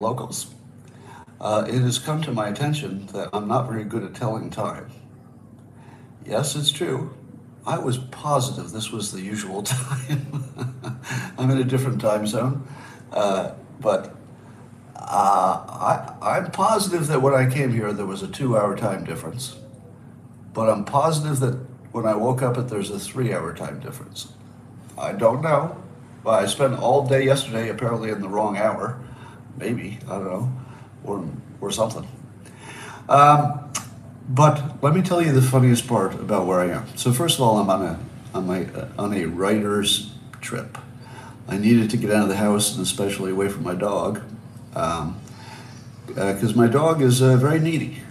locals. Uh, it has come to my attention that I'm not very good at telling time. Yes, it's true. I was positive this was the usual time. I'm in a different time zone, uh, but uh, I, I'm positive that when I came here there was a two-hour time difference. But I'm positive that when I woke up, there's a three-hour time difference. I don't know. Well, I spent all day yesterday apparently in the wrong hour, maybe I don't know, or or something. Um, but let me tell you the funniest part about where I am. So first of all, I'm on a on my uh, on a writer's trip. I needed to get out of the house and especially away from my dog, because um, uh, my dog is uh, very needy,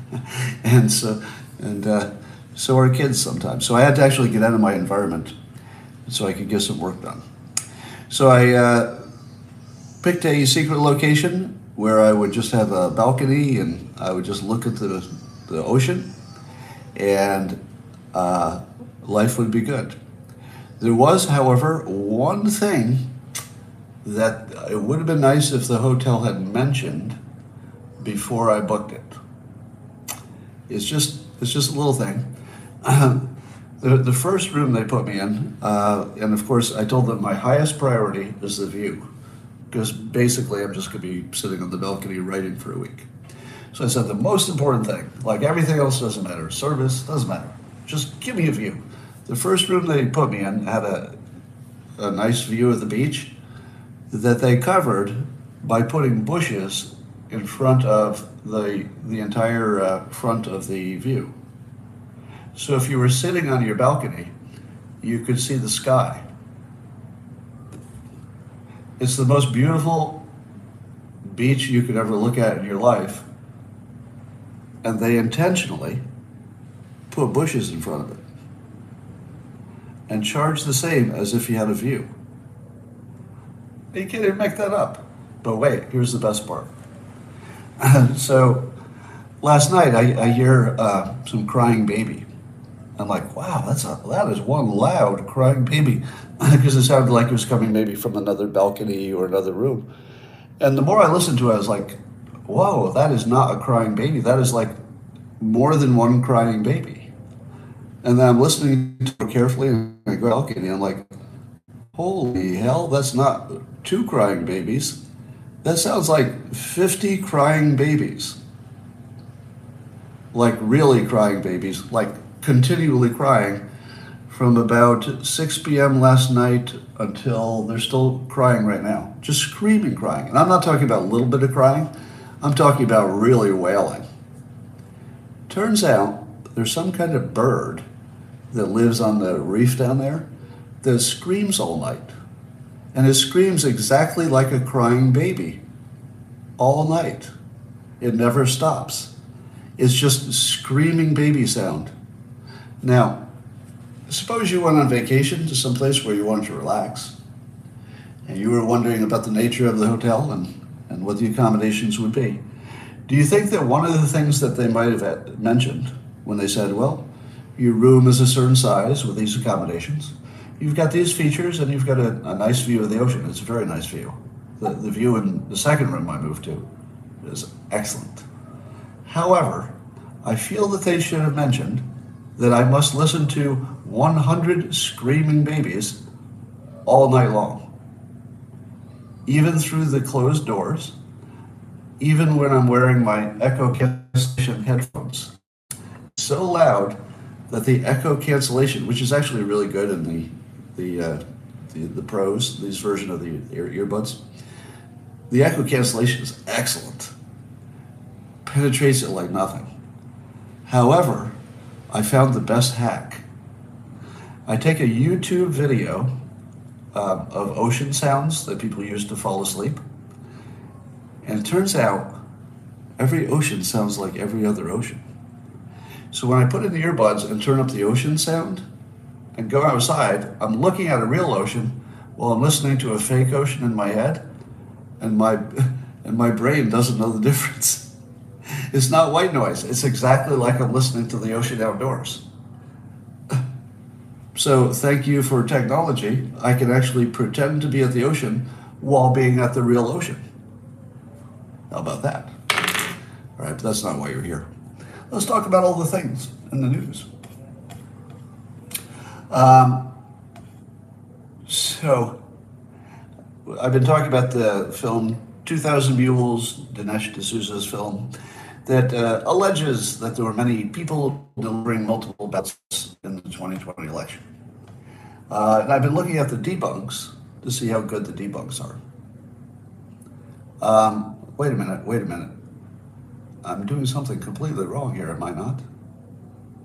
and so and uh, so are kids sometimes. So I had to actually get out of my environment so I could get some work done. So I uh, picked a secret location where I would just have a balcony and I would just look at the, the ocean and uh, life would be good. There was, however, one thing that it would have been nice if the hotel had mentioned before I booked it. It's just it's just a little thing. the, the first room they put me in, uh, and of course I told them my highest priority is the view, because basically I'm just going to be sitting on the balcony writing for a week. So I said the most important thing, like everything else doesn't matter, service doesn't matter, just give me a view. The first room they put me in had a, a nice view of the beach that they covered by putting bushes in front of the, the entire uh, front of the view. So if you were sitting on your balcony, you could see the sky. It's the most beautiful beach you could ever look at in your life. And they intentionally put bushes in front of it and charge the same as if you had a view. You can't even make that up. But wait, here's the best part. so last night I, I hear uh, some crying baby. I'm like, wow, that's a that is one loud crying baby, because it sounded like it was coming maybe from another balcony or another room. And the more I listened to it, I was like, whoa, that is not a crying baby. That is like more than one crying baby. And then I'm listening to carefully and I go balcony. I'm like, holy hell, that's not two crying babies. That sounds like 50 crying babies. Like really crying babies, like continually crying from about 6 p.m. last night until they're still crying right now. Just screaming, crying. And I'm not talking about a little bit of crying, I'm talking about really wailing. Turns out there's some kind of bird that lives on the reef down there that screams all night and it screams exactly like a crying baby all night. It never stops. It's just screaming baby sound. Now, suppose you went on vacation to some place where you wanted to relax, and you were wondering about the nature of the hotel and, and what the accommodations would be. Do you think that one of the things that they might have mentioned when they said, well, your room is a certain size with these accommodations, you've got these features and you've got a, a nice view of the ocean. It's a very nice view. The, the view in the second room I moved to is excellent. However, I feel that they should have mentioned that I must listen to 100 screaming babies all night long, even through the closed doors, even when I'm wearing my echo cancellation headphones. So loud that the echo cancellation, which is actually really good in the the uh, the, the pros, this version of the ear, earbuds, the echo cancellation is excellent. Penetrates it like nothing. However, I found the best hack. I take a YouTube video uh, of ocean sounds that people use to fall asleep, and it turns out every ocean sounds like every other ocean. So when I put in the earbuds and turn up the ocean sound and go outside, I'm looking at a real ocean while I'm listening to a fake ocean in my head, and my and my brain doesn't know the difference. It's not white noise. It's exactly like I'm listening to the ocean outdoors. So thank you for technology. I can actually pretend to be at the ocean while being at the real ocean. How about that? All right, but that's not why you're here. Let's talk about all the things in the news. Um, so, I've been talking about the film 2000 Mules, Dinesh D'Souza's film, that uh, alleges that there were many people delivering multiple ballots in the 2020 election. Uh, and I've been looking at the debunks to see how good the debunks are. Um, wait a minute, wait a minute. I'm doing something completely wrong here, am I not?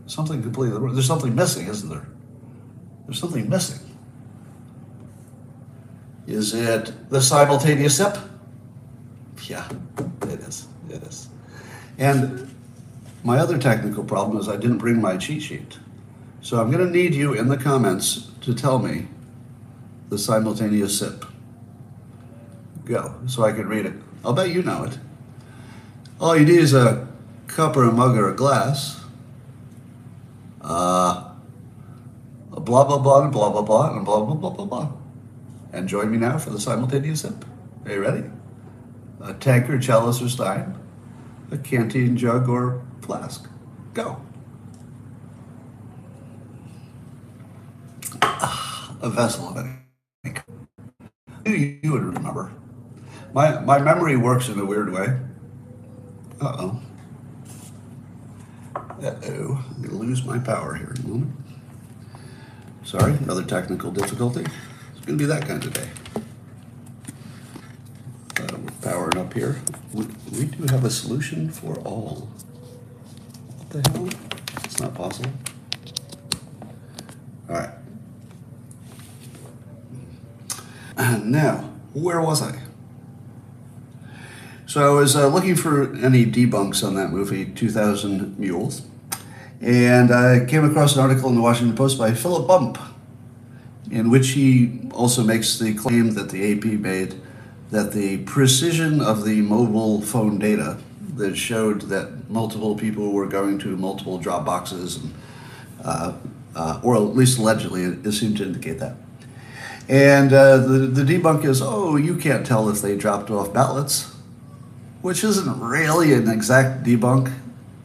Something completely wrong. There's something missing, isn't there? There's something missing. Is it the simultaneous sip? Yeah, it is. It is. And my other technical problem is I didn't bring my cheat sheet. So I'm going to need you in the comments to tell me the simultaneous sip. Go, so I can read it. I'll bet you know it. All you need is a cup or a mug or a glass. Uh, blah, blah, blah, and blah, blah, blah, and blah, blah, blah, blah, blah. And join me now for the simultaneous sip. Are you ready? A tankard, chalice, or stein, a canteen, jug, or flask. Go. a vessel of any kind. You, you would remember. My, my memory works in a weird way. Uh oh. Uh oh. I'm going to lose my power here in a moment. Sorry, another technical difficulty. It's going to be that kind of day. Powering up here. We, we do have a solution for all. What the hell? It's not possible. All right. And now, where was I? So I was uh, looking for any debunks on that movie, 2000 Mules, and I came across an article in the Washington Post by Philip Bump, in which he also makes the claim that the AP made that the precision of the mobile phone data that showed that multiple people were going to multiple drop boxes, and, uh, uh, or at least allegedly, it, seemed to indicate that. And uh, the, the debunk is, oh, you can't tell if they dropped off ballots, which isn't really an exact debunk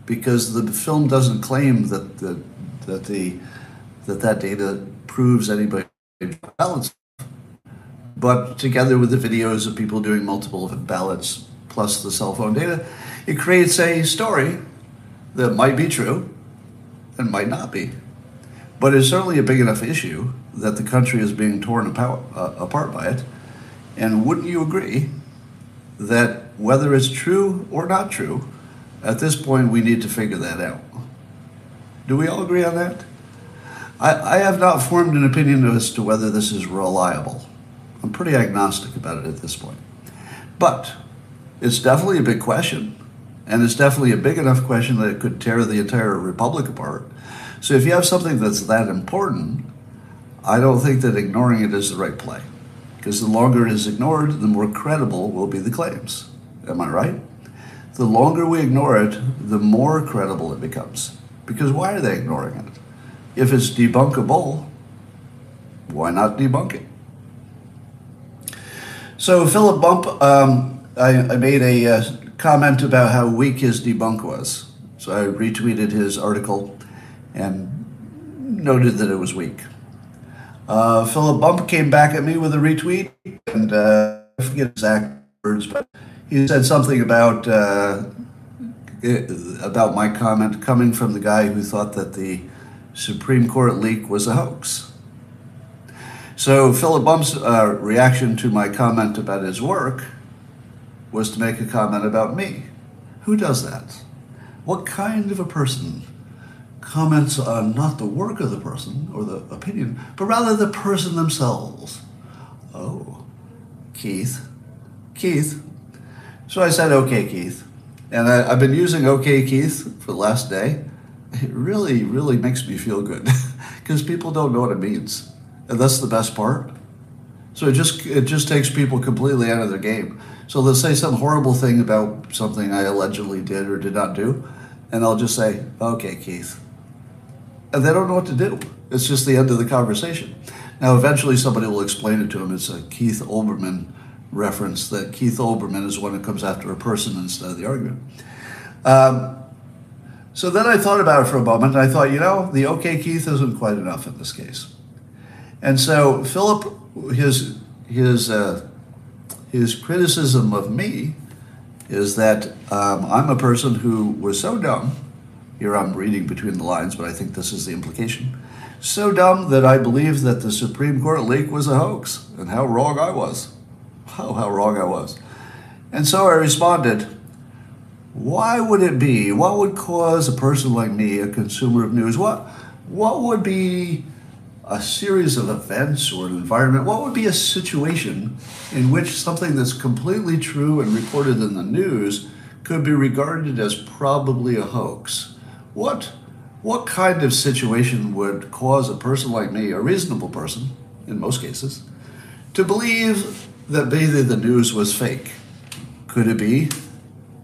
because the film doesn't claim that the, that the that that data proves anybody ballots. But together with the videos of people doing multiple ballots plus the cell phone data, it creates a story that might be true and might not be. But it's certainly a big enough issue that the country is being torn apart, uh, by it. And wouldn't you agree that whether it's true or not true, at this point we need to figure that out? Do we all agree on that? I, I have not formed an opinion as to whether this is reliable. I'm pretty agnostic about it at this point. But it's definitely a big question. And it's definitely a big enough question that it could tear the entire republic apart. So if you have something that's that important, I don't think that ignoring it is the right play. Because the longer it is ignored, the more credible will be the claims. Am I right? The longer we ignore it, the more credible it becomes. Because why are they ignoring it? If it's debunkable, why not debunk it? So Philip Bump, um, I, I, made a uh, comment about how weak his debunk was. So I retweeted his article and noted that it was weak. Uh, Philip Bump came back at me with a retweet, and uh, I forget exact words, but he said something about uh, about my comment coming from the guy who thought that the Supreme Court leak was a hoax. So Philip Bump's uh, reaction to my comment about his work was to make a comment about me. Who does that? What kind of a person comments on not the work of the person or the opinion, but rather the person themselves. Oh, Keith. Keith. So I said, okay, Keith. And I, have been using okay, Keith, for the last day. It really, really makes me feel good because people don't know what it means. And that's the best part. So it just it just takes people completely out of their game. So they'll say some horrible thing about something I allegedly did or did not do, and I'll just say, "Okay, Keith, and they don't know what to do. It's just the end of the conversation. Now, eventually, somebody will explain it to them. It's a Keith Olbermann reference that Keith Olbermann is one who comes after a person instead of the argument. Um, so then I thought about it for a moment, and I thought, you know, the OK Keith isn't quite enough in this case. And so Philip, his his uh, his criticism of me is that um, I'm a person who was so dumb. Here I'm reading between the lines, but I think this is the implication. So dumb that I believed that the Supreme Court leak was a hoax, and how wrong I was. Oh, how wrong I was. And so I responded, why would it be? What would cause a person like me, a consumer of news, what, what would be a series of events or an environment? What would be a situation in which something that's completely true and reported in the news could be regarded as probably a hoax? What, what kind of situation would cause a person like me, a reasonable person in most cases, to believe that maybe the news was fake? Could it be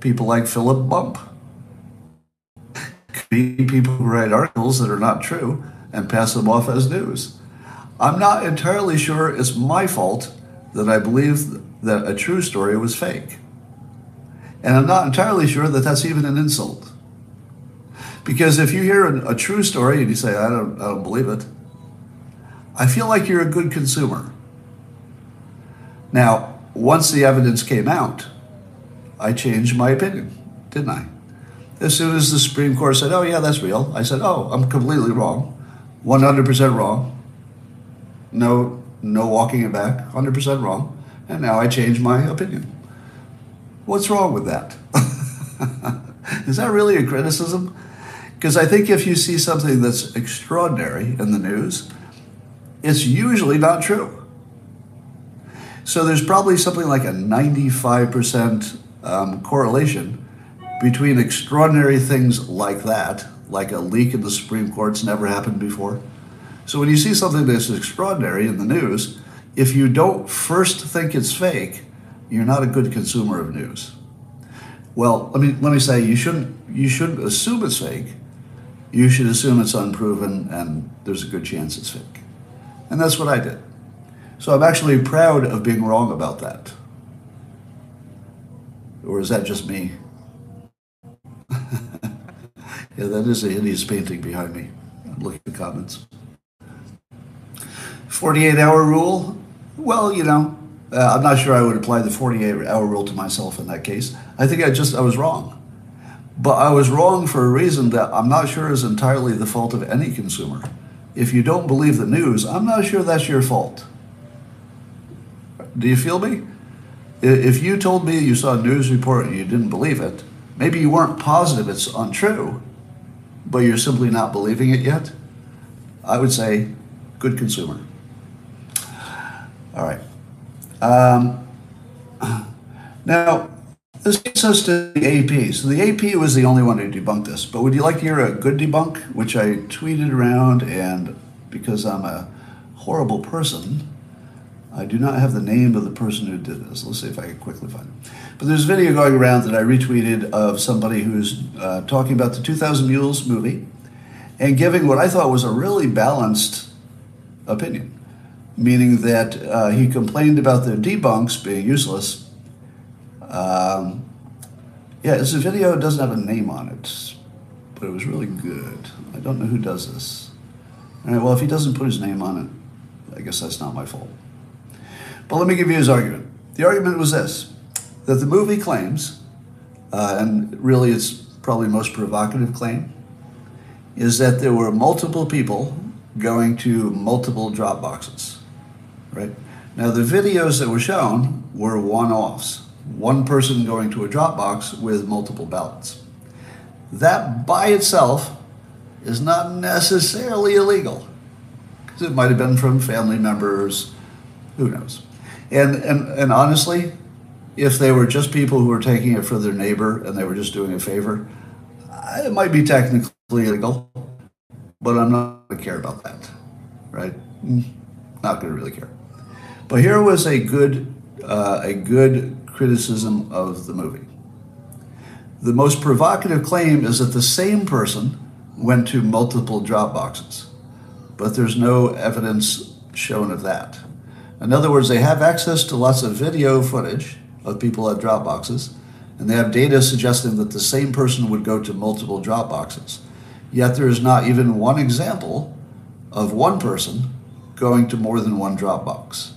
people like Philip Bump? Could be people who write articles that are not true and pass them off as news. I'm not entirely sure it's my fault that I believe that a true story was fake. And I'm not entirely sure that that's even an insult. Because if you hear a, a true story and you say, I don't, I don't believe it, I feel like you're a good consumer. Now, once the evidence came out, I changed my opinion, didn't I? As soon as the Supreme Court said, oh, yeah, that's real, I said, oh, I'm completely wrong. 100% wrong. No, no walking it back. 100% wrong. And now I change my opinion. What's wrong with that? Is that really a criticism? Because I think if you see something that's extraordinary in the news, it's usually not true. So there's probably something like a 95% um, correlation between extraordinary things like that like a leak in the Supreme Court's never happened before. So when you see something that's extraordinary in the news, if you don't first think it's fake, you're not a good consumer of news. Well, let me let me say you shouldn't you shouldn't assume it's fake. You should assume it's unproven and there's a good chance it's fake. And that's what I did. So I'm actually proud of being wrong about that. Or is that just me? Yeah, that is a hideous painting behind me. Look at the comments. 48 hour rule? Well, you know, uh, I'm not sure I would apply the 48 hour rule to myself in that case. I think I just, I was wrong. But I was wrong for a reason that I'm not sure is entirely the fault of any consumer. If you don't believe the news, I'm not sure that's your fault. Do you feel me? If you told me you saw a news report and you didn't believe it, maybe you weren't positive it's untrue, but you're simply not believing it yet, I would say good consumer. All right. Um, now, this gets us to the AP. So the AP was the only one who debunked this. But would you like to hear a good debunk, which I tweeted around, and because I'm a horrible person, I do not have the name of the person who did this. Let's see if I can quickly find it. But there's a video going around that I retweeted of somebody who's uh, talking about the 2000 Mules movie and giving what I thought was a really balanced opinion, meaning that uh, he complained about the debunks being useless. Um, yeah, it's a video, it doesn't have a name on it, but it was really good. I don't know who does this. All right, well, if he doesn't put his name on it, I guess that's not my fault. But let me give you his argument. The argument was this that the movie claims, uh, and really its probably most provocative claim, is that there were multiple people going to multiple drop boxes, right? Now, the videos that were shown were one offs, one person going to a drop box with multiple ballots. That by itself is not necessarily illegal, because it might have been from family members, who knows. And, and, and honestly, if they were just people who were taking it for their neighbor and they were just doing a favor, it might be technically illegal, but I'm not going to care about that, right? Not going to really care. But here was a good, uh, a good criticism of the movie. The most provocative claim is that the same person went to multiple drop boxes, but there's no evidence shown of that. In other words, they have access to lots of video footage of people at Dropboxes, and they have data suggesting that the same person would go to multiple Dropboxes. Yet there is not even one example of one person going to more than one Dropbox.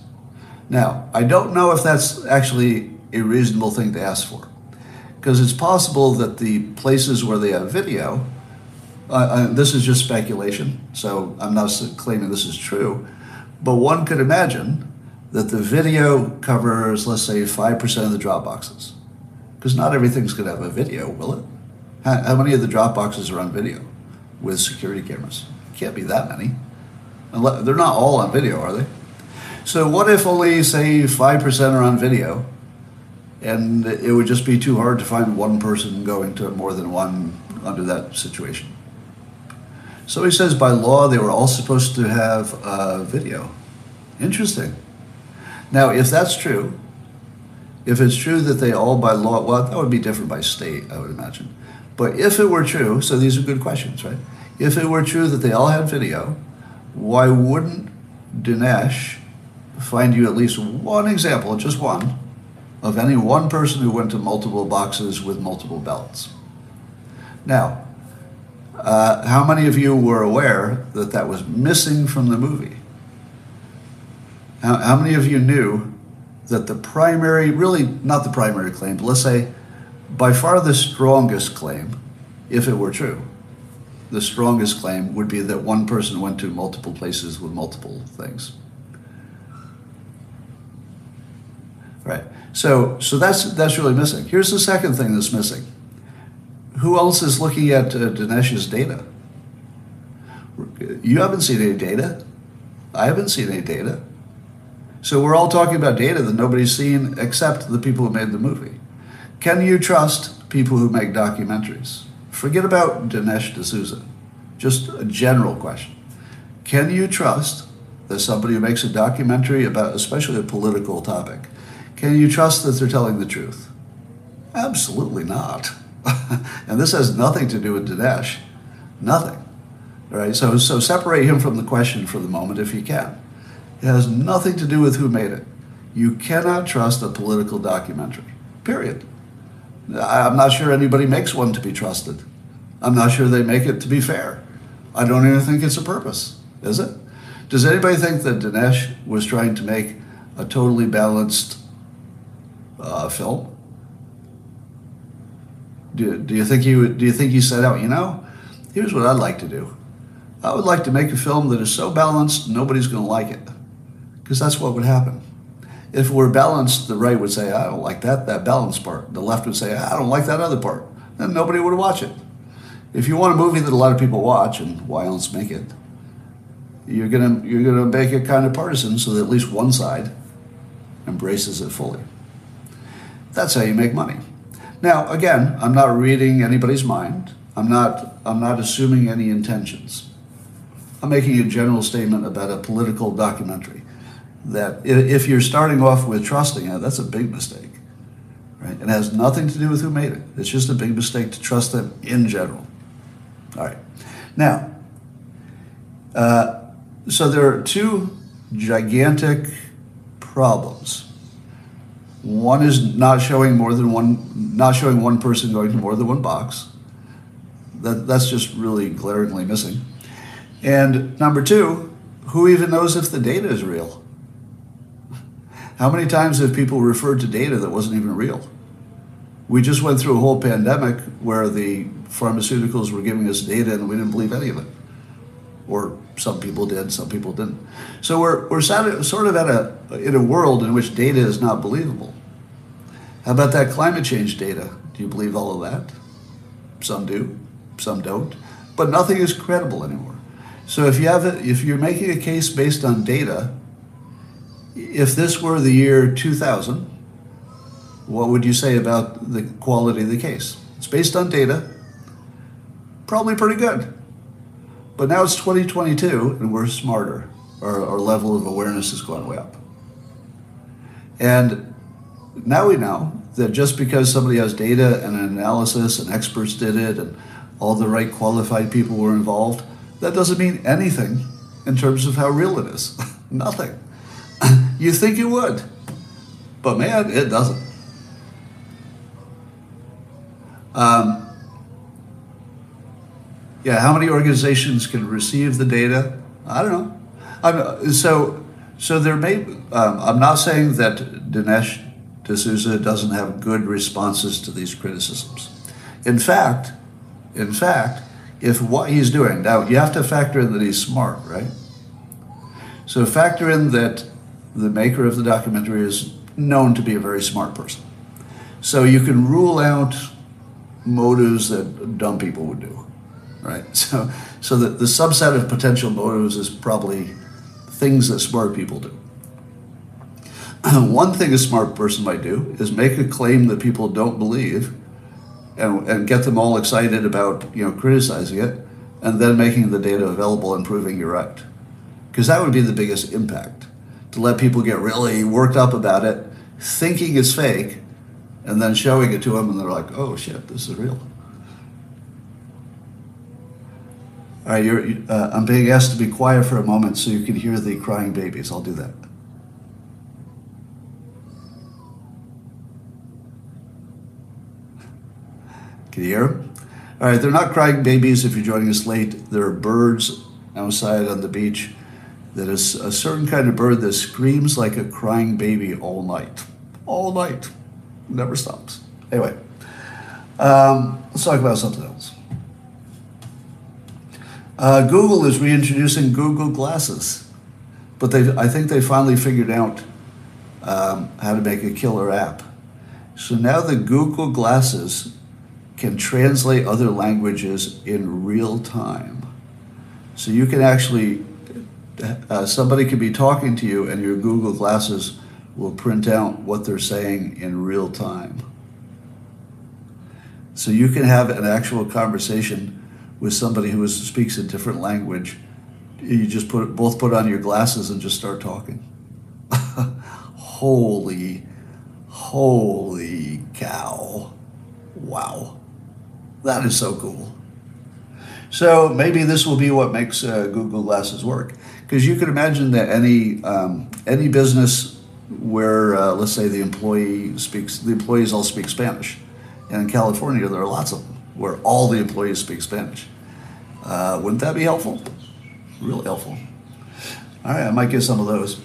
Now, I don't know if that's actually a reasonable thing to ask for, because it's possible that the places where they have video, uh, uh, this is just speculation, so I'm not claiming this is true, but one could imagine that the video covers, let's say, 5% of the Dropboxes. Because not everything's going to have a video, will it? How, how, many of the Dropboxes are on video with security cameras? Can't be that many. Unless, They're not all on video, are they? So, what if only, say, 5% are on video and it would just be too hard to find one person going to more than one under that situation? So he says by law they were all supposed to have uh, video. Interesting. Now, if that's true, if it's true that they all by law, well, that would be different by state, I would imagine. But if it were true, so these are good questions, right? If it were true that they all had video, why wouldn't Dinesh find you at least one example, just one, of any one person who went to multiple boxes with multiple belts? Now, uh, how many of you were aware that that was missing from the movie? How, how many of you knew that the primary, really not the primary claim, but let's say by far the strongest claim, if it were true, the strongest claim would be that one person went to multiple places with multiple things. Right. So, so that's that's really missing. Here's the second thing that's missing. Who else is looking at uh, Dinesh's data? You haven't seen any data. I haven't seen any data. So we're all talking about data that nobody's seen except the people who made the movie. Can you trust people who make documentaries? Forget about Dinesh D'Souza. Just a general question. Can you trust that somebody who makes a documentary about, especially a political topic, can you trust that they're telling the truth? Absolutely not. and this has nothing to do with Dinesh. Nothing. All right. So, so separate him from the question for the moment if you can. It has nothing to do with who made it. You cannot trust a political documentary, period. I'm not sure anybody makes one to be trusted. I'm not sure they make it to be fair. I don't even think it's a purpose, is it? Does anybody think that Dinesh was trying to make a totally balanced uh, film? Do, do you think he would, do you think he set out, you know, here's what I'd like to do. I would like to make a film that is so balanced nobody's going to like it because that's what would happen. If we're balanced, the right would say, I don't like that, that balanced part. The left would say, I don't like that other part. Then nobody would watch it. If you want a movie that a lot of people watch, and why else make it, you're gonna you're gonna make it kind of partisan so that at least one side embraces it fully. That's how you make money. Now, again, I'm not reading anybody's mind. I'm not I'm not assuming any intentions. I'm making a general statement about a political documentary that if you're starting off with trusting it, that's a big mistake. Right? It has nothing to do with who made it. It's just a big mistake to trust them in general. All right. Now, uh, so there are two gigantic problems. One is not showing more than one, not showing one person going to more than one box. That, that's just really glaringly missing. And number two, who even knows if the data is real? How many times have people referred to data that wasn't even real? We just went through a whole pandemic where the pharmaceuticals were giving us data and we didn't believe any of it. Or some people did, some people didn't. So we're, we're sort of at a, in a world in which data is not believable. How about that climate change data? Do you believe all of that? Some do, some don't. But nothing is credible anymore. So if you have a, if you're making a case based on data, if this were the year 2000, what would you say about the quality of the case? It's based on data, probably pretty good. But now it's 2022 and we're smarter. Our, our level of awareness has gone way up. And now we know that just because somebody has data and an analysis and experts did it and all the right qualified people were involved, that doesn't mean anything in terms of how real it is. Nothing. you think it would. But man, it doesn't. Um, yeah, how many organizations can receive the data? I don't know. I'm, so, so there may. Um, I'm not saying that Dinesh D'Souza doesn't have good responses to these criticisms. In fact, in fact, if what he's doing now, you have to factor in that he's smart, right? So factor in that the maker of the documentary is known to be a very smart person. So you can rule out motives that dumb people would do, right? So, so that the subset of potential motives is probably things that smart people do. One thing a smart person might do is make a claim that people don't believe and, and get them all excited about you know criticizing it and then making the data available and proving you're right because that would be the biggest impact to let people get really worked up about it thinking it's fake and then showing it to them and they're like oh shit this is real all right you're, uh, i'm being asked to be quiet for a moment so you can hear the crying babies i'll do that Can you hear them? All right, they're not crying babies if you're joining us late. There are birds outside on the beach. That is a certain kind of bird that screams like a crying baby all night. All night. Never stops. Anyway, um, let's talk about something else. Uh, Google is reintroducing Google Glasses, but they, I think they finally figured out um, how to make a killer app. So now the Google Glasses can translate other languages in real time. So you can actually, uh, somebody could be talking to you, and your Google Glasses will print out what they're saying in real time. So you can have an actual conversation with somebody who is, speaks a different language. You just put both put on your glasses and just start talking. holy, holy cow! Wow. That is so cool. So maybe this will be what makes uh, Google Glasses work, because you could imagine that any um, any business where uh, let's say the employee speaks, the employees all speak Spanish, and in California there are lots of them where all the employees speak Spanish. Uh, wouldn't that be helpful? Really helpful. All right, I might get some of those.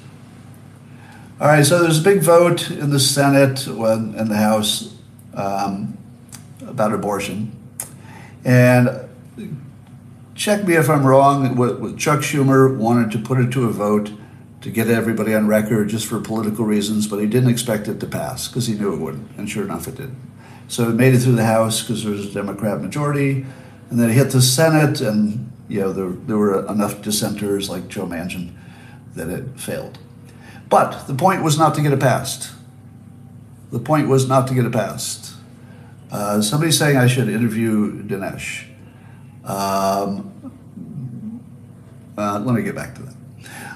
All right, so there's a big vote in the Senate and the House um, about abortion. And check me if I'm wrong. Chuck Schumer wanted to put it to a vote to get everybody on record just for political reasons, but he didn't expect it to pass because he knew it wouldn't. And sure enough, it did. So it made it through the House because there was a Democrat majority, and then it hit the Senate, and you know there, there were enough dissenters like Joe Manchin that it failed. But the point was not to get it passed. The point was not to get it passed. Uh, somebody's saying I should interview Dinesh. Um, uh, let me get back to that.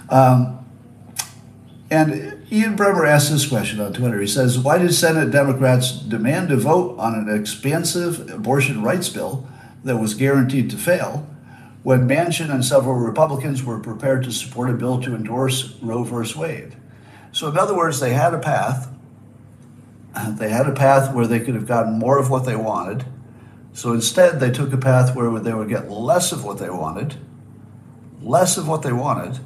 Um, and Ian Bremmer asked this question on Twitter. He says, Why did Senate Democrats demand a vote on an expansive abortion rights bill that was guaranteed to fail when Manchin and several Republicans were prepared to support a bill to endorse Roe v. Wade? So, in other words, they had a path they had a path where they could have gotten more of what they wanted. So instead, they took a path where they would get less of what they wanted, less of what they wanted,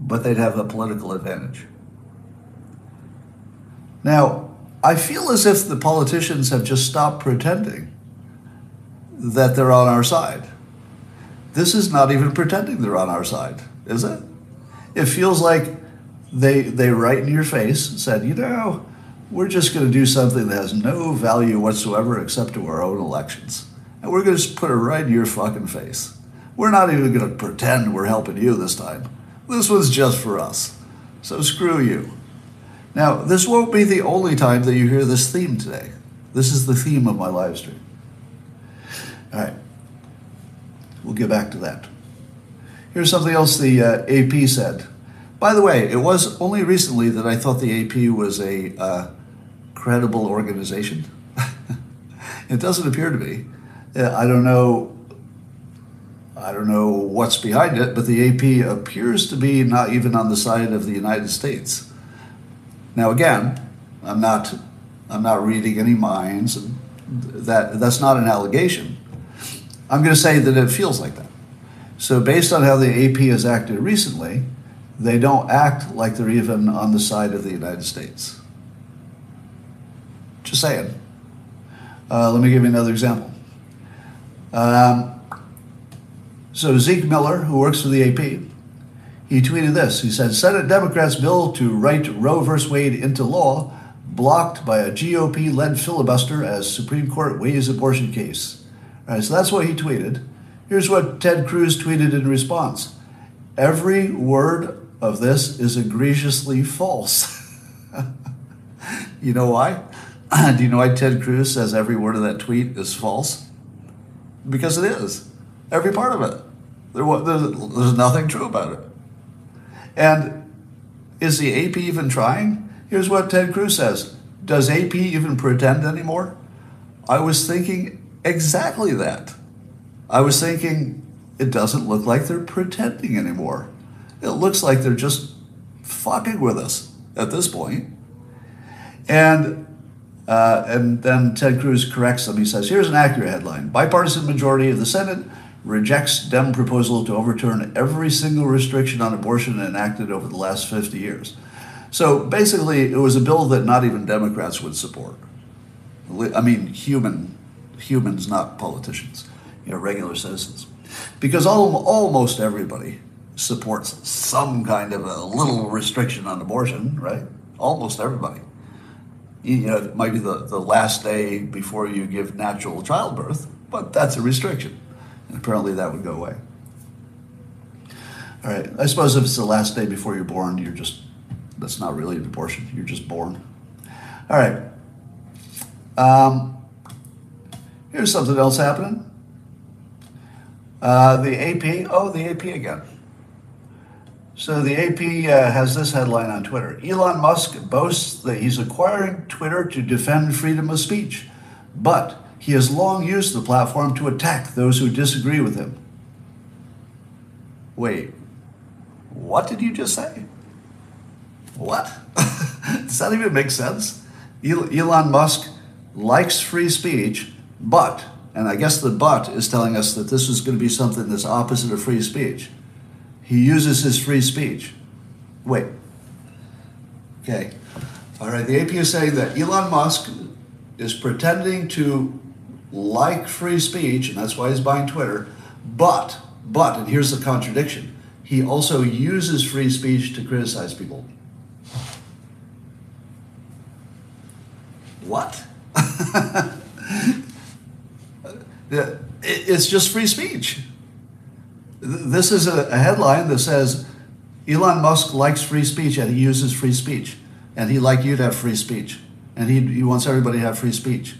but they'd have a political advantage. Now, I feel as if the politicians have just stopped pretending that they're on our side. This is not even pretending they're on our side, is it? It feels like they they right in your face said, you know, we're just going to do something that has no value whatsoever except to our own elections. And we're going to just put it right in your fucking face. We're not even going to pretend we're helping you this time. This was just for us. So screw you. Now, this won't be the only time that you hear this theme today. This is the theme of my live stream. All right. We'll get back to that. Here's something else the uh, AP said. By the way, it was only recently that I thought the AP was a uh, credible organization. it doesn't appear to be. Uh, I don't know. I don't know what's behind it, but the AP appears to be not even on the side of the United States. Now, again, I'm not, I'm not reading any minds, and that that's not an allegation. I'm going to say that it feels like that. So, based on how the AP has acted recently, they don't act like they're even on the side of the United States. Just saying. Uh, let me give you another example. Um, so Zeke Miller, who works for the AP, he tweeted this. He said, Senate Democrats' bill to write Roe v. Wade into law blocked by a GOP-led filibuster as Supreme Court weighs abortion case. All right, so that's what he tweeted. Here's what Ted Cruz tweeted in response. Every word of this is egregiously false. you know why? Do you know why Ted Cruz says every word of that tweet is false? Because it is. Every part of it. There, there's, there's nothing true about it. And is the AP even trying? Here's what Ted Cruz says Does AP even pretend anymore? I was thinking exactly that. I was thinking it doesn't look like they're pretending anymore. It looks like they're just fucking with us at this point. And uh, and then Ted Cruz corrects them. He says, "Here's an accurate headline: Bipartisan majority of the Senate rejects Dem proposal to overturn every single restriction on abortion enacted over the last 50 years." So basically, it was a bill that not even Democrats would support. I mean, human humans, not politicians, you know, regular citizens, because all, almost everybody supports some kind of a little restriction on abortion, right? Almost everybody. You know, it might be the, the last day before you give natural childbirth, but that's a restriction. And apparently that would go away. All right, I suppose if it's the last day before you're born, you're just, that's not really an abortion, you're just born. All right. Um, here's something else happening. Uh, the AP, oh, the AP again. So the AP uh, has this headline on Twitter Elon Musk boasts that he's acquiring Twitter to defend freedom of speech, but he has long used the platform to attack those who disagree with him. Wait, what did you just say? What? Does that even make sense? Elon Musk likes free speech, but, and I guess the but is telling us that this is going to be something that's opposite of free speech he uses his free speech. Wait. Okay. All right. The AP is saying that Elon Musk is pretending to like free speech, and that's why he's buying Twitter. But, but, and here's the contradiction he also uses free speech to criticize people. What? it's just free speech. This is a, headline that says Elon Musk likes free speech and he uses free speech. And he'd like you to have free speech. And he, he wants everybody to have free speech.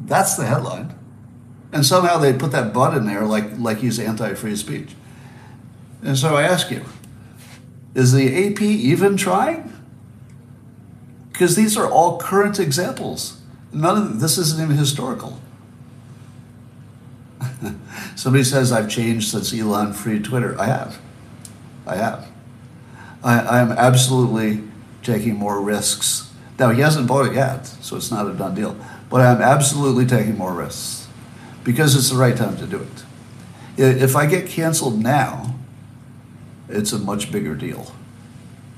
That's the headline. And somehow they put that but in there like, like he's anti free speech. And so I ask you, is the AP even trying? Because these are all current examples. None of this isn't even historical. Somebody says I've changed since Elon freed Twitter. I have. I have. I, I am absolutely taking more risks. Now, he hasn't bought it yet, so it's not a done deal. But I'm absolutely taking more risks because it's the right time to do it. If I get canceled now, it's a much bigger deal,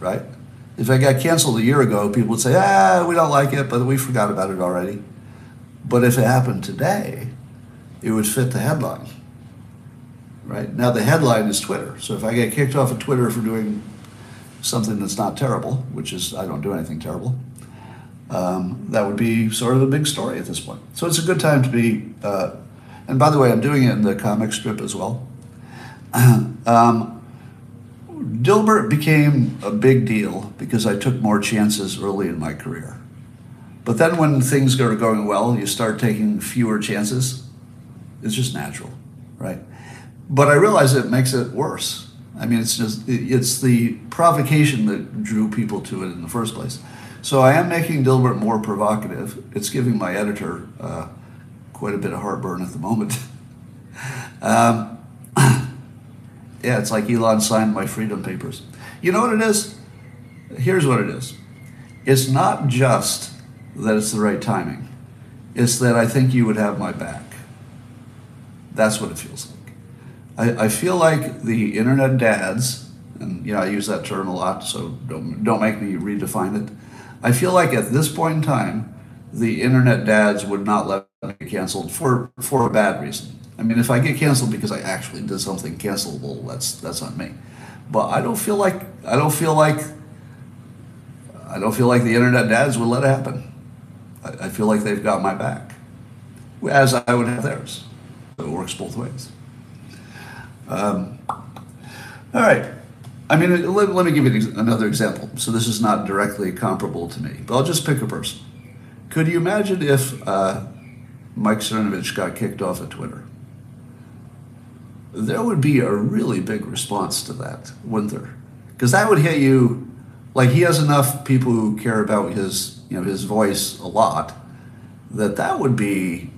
right? If I got canceled a year ago, people would say, ah, we don't like it, but we forgot about it already. But if it happened today, it would fit the headline. Right? Now, the headline is Twitter. So if I get kicked off of Twitter for doing something that's not terrible, which is I don't do anything terrible, um, that would be sort of a big story at this point. So it's a good time to be. Uh, and by the way, I'm doing it in the comic strip as well. um, Dilbert became a big deal because I took more chances early in my career. But then when things are going well, you start taking fewer chances. It's just natural, right? But I realize it makes it worse. I mean, it's just it's the provocation that drew people to it in the first place. So I am making Dilbert more provocative. It's giving my editor uh, quite a bit of heartburn at the moment. Um, yeah, it's like Elon signed my freedom papers. You know what it is? Here's what it is it's not just that it's the right timing, it's that I think you would have my back. That's what it feels like. I, I feel like the internet dads, and you know I use that term a lot, so don't, don't make me redefine it. I feel like at this point in time, the internet dads would not let me get canceled for, for a bad reason. I mean, if I get canceled because I actually did something cancelable, that's that's on me. But I don't feel like I don't feel like I don't feel like the internet dads would let it happen. I, I feel like they've got my back, as I would have theirs. So it works both ways. Um, all right. I mean, let, let me give you another example. So this is not directly comparable to me, but I'll just pick a person. Could you imagine if uh, Mike Cernovich got kicked off of Twitter? There would be a really big response to that, wouldn't there? Because that would hit you like he has enough people who care about his you know his voice a lot that that would be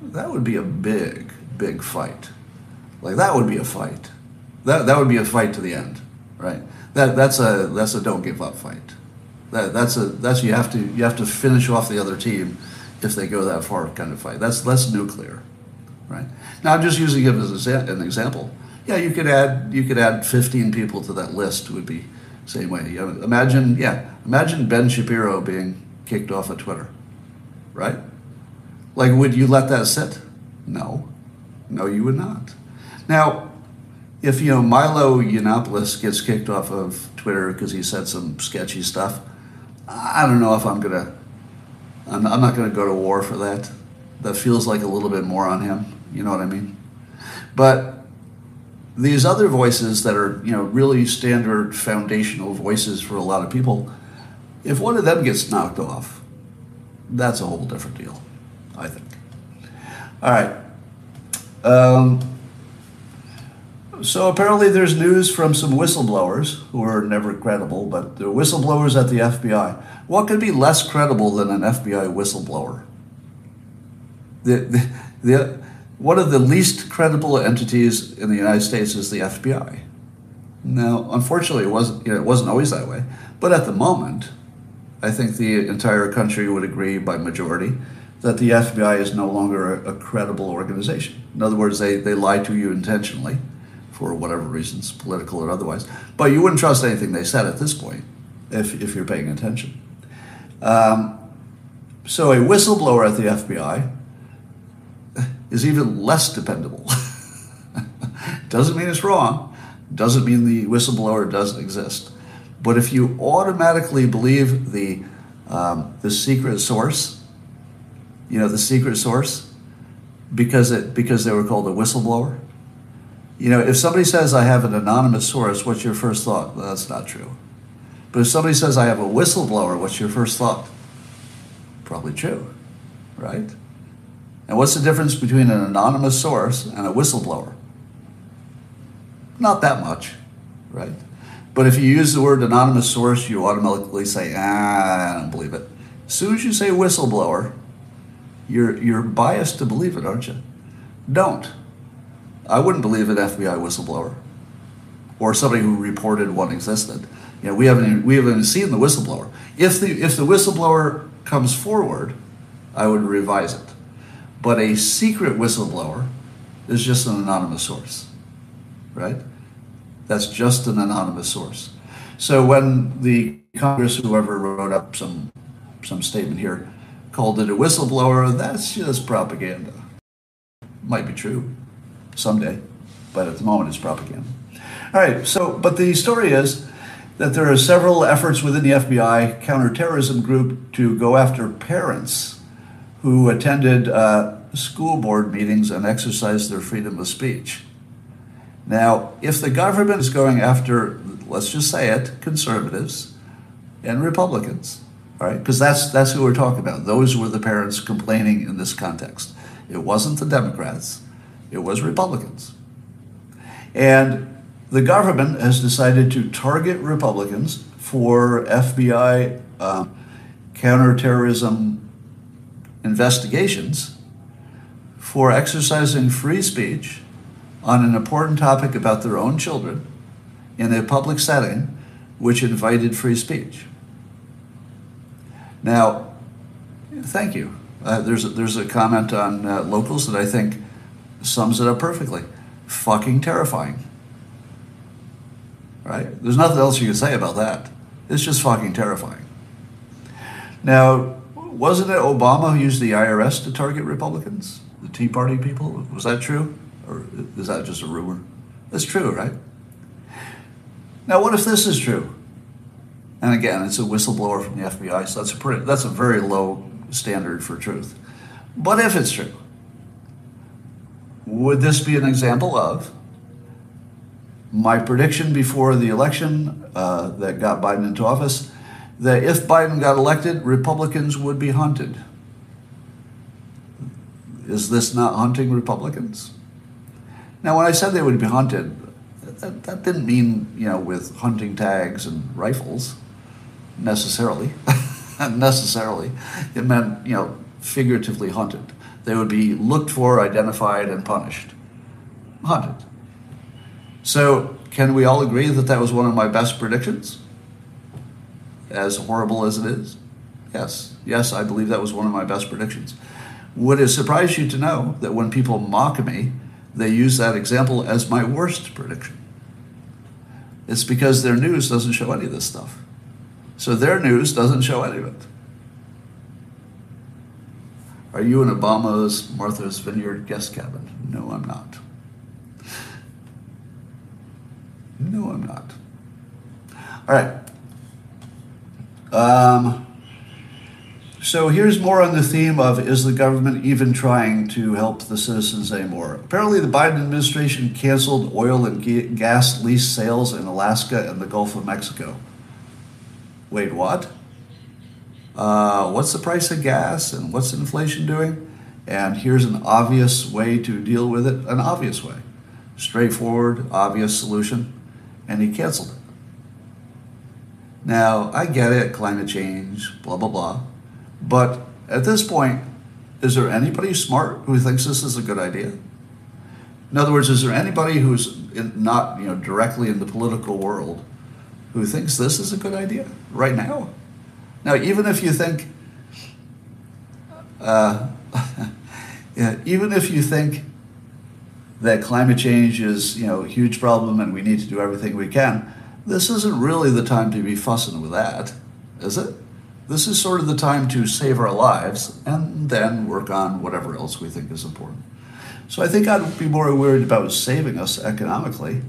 that would be a big big fight like that would be a fight that that would be a fight to the end right that that's a that's a don't give up fight that that's a that's you have to you have to finish off the other team if they go that far kind of fight that's that's nuclear right now i'm just using it as an example yeah you could add you could add 15 people to that list would be same way. Imagine, yeah, imagine Ben Shapiro being kicked off of Twitter, right? Like, would you let that sit? No, no, you would not. Now, if you know Milo Yiannopoulos gets kicked off of Twitter because he said some sketchy stuff, I don't know if I'm gonna. I'm, I'm not gonna go to war for that. That feels like a little bit more on him. You know what I mean? But these other voices that are you know really standard foundational voices for a lot of people if one of them gets knocked off that's a whole different deal i think all right um, so apparently there's news from some whistleblowers who are never credible but they're whistleblowers at the fbi what could be less credible than an fbi whistleblower the, the, the one of the least credible entities in the United States is the FBI. Now, unfortunately, it wasn't, you know, it wasn't always that way, but at the moment, I think the entire country would agree by majority that the FBI is no longer a, a credible organization. In other words, they, they lie to you intentionally for whatever reasons, political or otherwise. But you wouldn't trust anything they said at this point if, if you're paying attention. Um, so a whistleblower at the FBI is even less dependable. doesn't mean it's wrong, doesn't mean the whistleblower doesn't exist. But if you automatically believe the, um, the secret source, you know, the secret source, because, it, because they were called a whistleblower, you know, if somebody says I have an anonymous source, what's your first thought? Well, that's not true. But if somebody says I have a whistleblower, what's your first thought? Probably true, right? And what's the difference between an anonymous source and a whistleblower? Not that much, right? But if you use the word anonymous source, you automatically say, ah, I don't believe it. As soon as you say whistleblower, you're, you're biased to believe it, aren't you? Don't. I wouldn't believe an FBI whistleblower or somebody who reported one existed. You know, we haven't we haven't seen the whistleblower. If the if the whistleblower comes forward, I would revise it. But a secret whistleblower is just an anonymous source, right? That's just an anonymous source. So when the Congress, whoever wrote up some some statement here, called it a whistleblower, that's just propaganda. Might be true someday, but at the moment it's propaganda. All right, so but the story is that there are several efforts within the FBI counterterrorism group to go after parents who attended uh, school board meetings and exercised their freedom of speech. Now, if the government is going after, let's just say it, conservatives and Republicans, all right, because that's that's who we're talking about. Those were the parents complaining in this context. It wasn't the Democrats, it was Republicans. And the government has decided to target Republicans for FBI um, counterterrorism investigations for exercising free speech on an important topic about their own children in a public setting which invited free speech. Now, thank you. Uh, there's, a, there's a comment on uh, locals that I think sums it up perfectly. Fucking terrifying. Right? There's nothing else you can say about that. It's just fucking terrifying. Now, wasn't it Obama who used the IRS to target Republicans? The Tea Party people? Was that true? Or is that just a rumor? It's true, right? Now, what if this is true? And again, it's a whistleblower from the FBI, so that's a pretty, that's a very low standard for truth. But if it's true, would this be an example of my prediction before the election uh, that got Biden into office that if Biden got elected, Republicans would be hunted? Is this not hunting Republicans? Now, when I said they would be hunted, that, that didn't mean, you know, with hunting tags and rifles necessarily. necessarily. It meant, you know, figuratively hunted. They would be looked for, identified, and punished. Hunted. So, can we all agree that that was one of my best predictions? As horrible as it is? Yes. Yes, I believe that was one of my best predictions. Would it surprise you to know that when people mock me, they use that example as my worst prediction? It's because their news doesn't show any of this stuff. So their news doesn't show any of it. Are you in Obama's Martha's Vineyard guest cabin? No, I'm not. No, I'm not. All right. Um, so here's more on the theme of is the government even trying to help the citizens anymore? Apparently, the Biden administration canceled oil and gas lease sales in Alaska and the Gulf of Mexico. Wait, what? Uh, what's the price of gas and what's inflation doing? And here's an obvious way to deal with it an obvious way, straightforward, obvious solution. And he canceled it. Now, I get it, climate change, blah, blah, blah. But at this point, is there anybody smart who thinks this is a good idea? In other words, is there anybody who's in, not you know directly in the political world who thinks this is a good idea right now. Now, even if you think, uh, yeah, even if you think that climate change is you know a huge problem and we need to do everything we can, this isn't really the time to be fussing with that, is it? This is sort of the time to save our lives and then work on whatever else we think is important. So I think I'd be more worried about saving us economically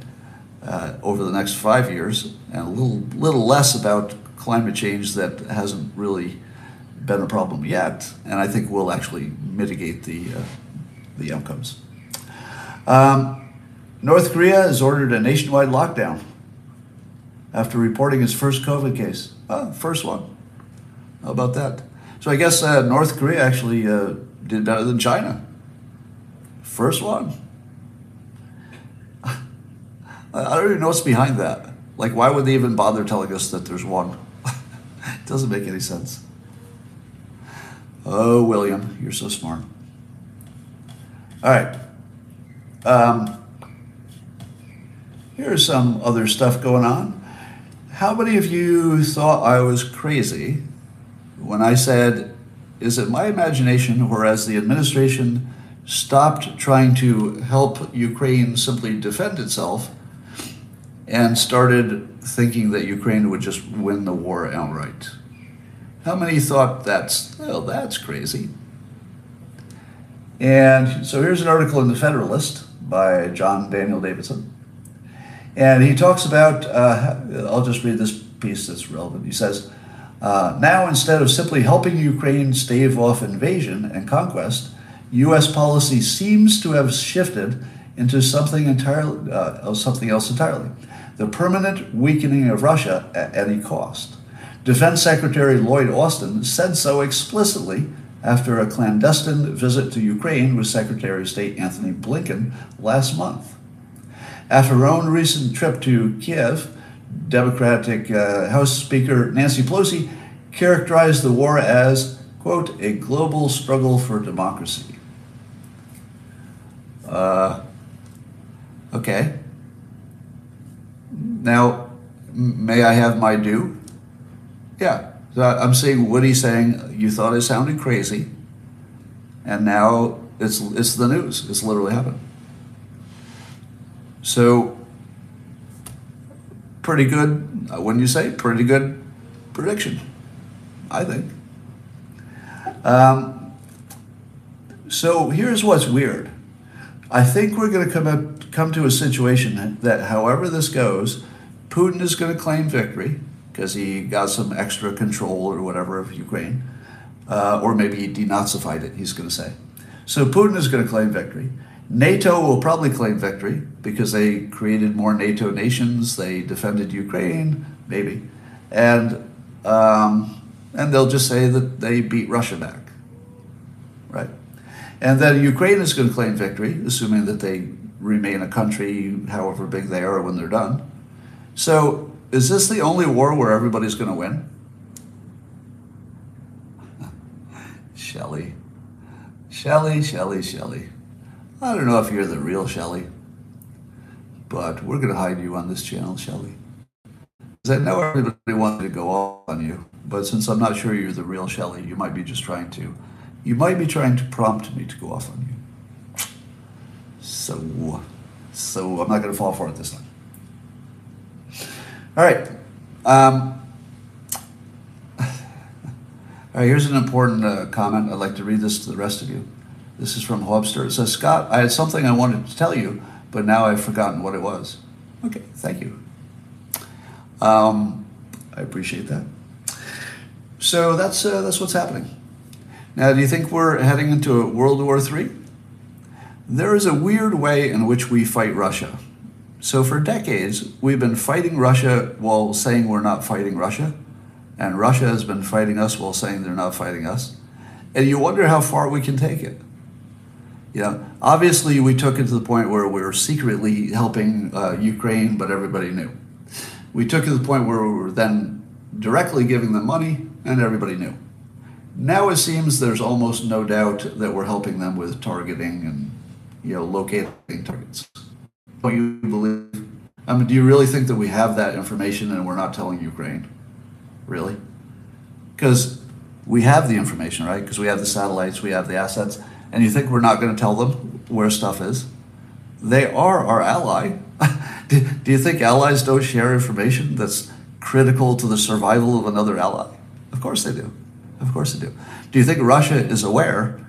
uh, over the next five years, and a little little less about climate change that hasn't really been a problem yet, and I think will actually mitigate the uh, the outcomes. Um, North Korea has ordered a nationwide lockdown after reporting its first COVID case. Oh, first one. How about that? So I guess uh, North Korea actually uh, did better than China. First one. I don't even know what's behind that. Like, why would they even bother telling us that there's one? Doesn't make any sense. Oh, William, you're so smart. All right. Um, here's some other stuff going on. How many of you thought I was crazy when I said, is it my imagination, whereas the administration stopped trying to help Ukraine simply defend itself? and started thinking that Ukraine would just win the war outright. How many thought that's, well, that's crazy? And so here's an article in the Federalist by John Daniel Davidson. And he talks about, uh, I'll just read this piece that's relevant. He says, uh, now instead of simply helping Ukraine stave off invasion and conquest, U.S. policy seems to have shifted into something entirely, uh, something else entirely the permanent weakening of Russia at any cost. Defense Secretary Lloyd Austin said so explicitly after a clandestine visit to Ukraine with Secretary of State Anthony Blinken last month. After her own recent trip to Kiev, Democratic uh, House Speaker Nancy Pelosi characterized the war as, quote, a global struggle for democracy. Uh, Okay. Now, may I have my due? Yeah. So I'm what he's saying. You thought it sounded crazy, and now it's it's the news. It's literally happened. So, pretty good. Uh, wouldn't you say? Pretty good prediction, I think. Um, so here's what's weird. I think we're going to come up, come to a situation that, however this goes, Putin is going to claim victory because he got some extra control or whatever of Ukraine, uh, or maybe he denazified it. He's going to say. So Putin is going to claim victory. NATO will probably claim victory because they created more NATO nations. They defended Ukraine, maybe, and um, and they'll just say that they beat Russia back, right? And then Ukraine is going to claim victory, assuming that they remain a country, however big they are when they're done. So, is this the only war where everybody's going to win? Shelley, Shelley, Shelley, Shelley. I don't know if you're the real Shelley, but we're going to hide you on this channel, Shelley. Because I know everybody wanted to go off on you, but since I'm not sure you're the real Shelley, you might be just trying to, you might be trying to prompt me to go off on you. So, so I'm not going to fall for it this time. All right. Um, all right, here's an important uh, comment. I'd like to read this to the rest of you. This is from Hobster. It says, Scott, I had something I wanted to tell you, but now I've forgotten what it was. Okay, thank you. Um, I appreciate that. So that's uh, that's what's happening. Now, do you think we're heading into a World War III? There is a weird way in which we fight Russia. So for decades, we've been fighting Russia while saying we're not fighting Russia, and Russia has been fighting us while saying they're not fighting us. And you wonder how far we can take it. You know, obviously we took it to the point where we were secretly helping uh, Ukraine, but everybody knew we took it to the point where we were then directly giving them money and everybody knew. Now it seems there's almost no doubt that we're helping them with targeting and you know locating targets. Don't you believe? I mean, do you really think that we have that information and we're not telling Ukraine? Really? Because we have the information, right? Because we have the satellites, we have the assets, and you think we're not going to tell them where stuff is? They are our ally. do, do you think allies don't share information that's critical to the survival of another ally? Of course they do. Of course they do. Do you think Russia is aware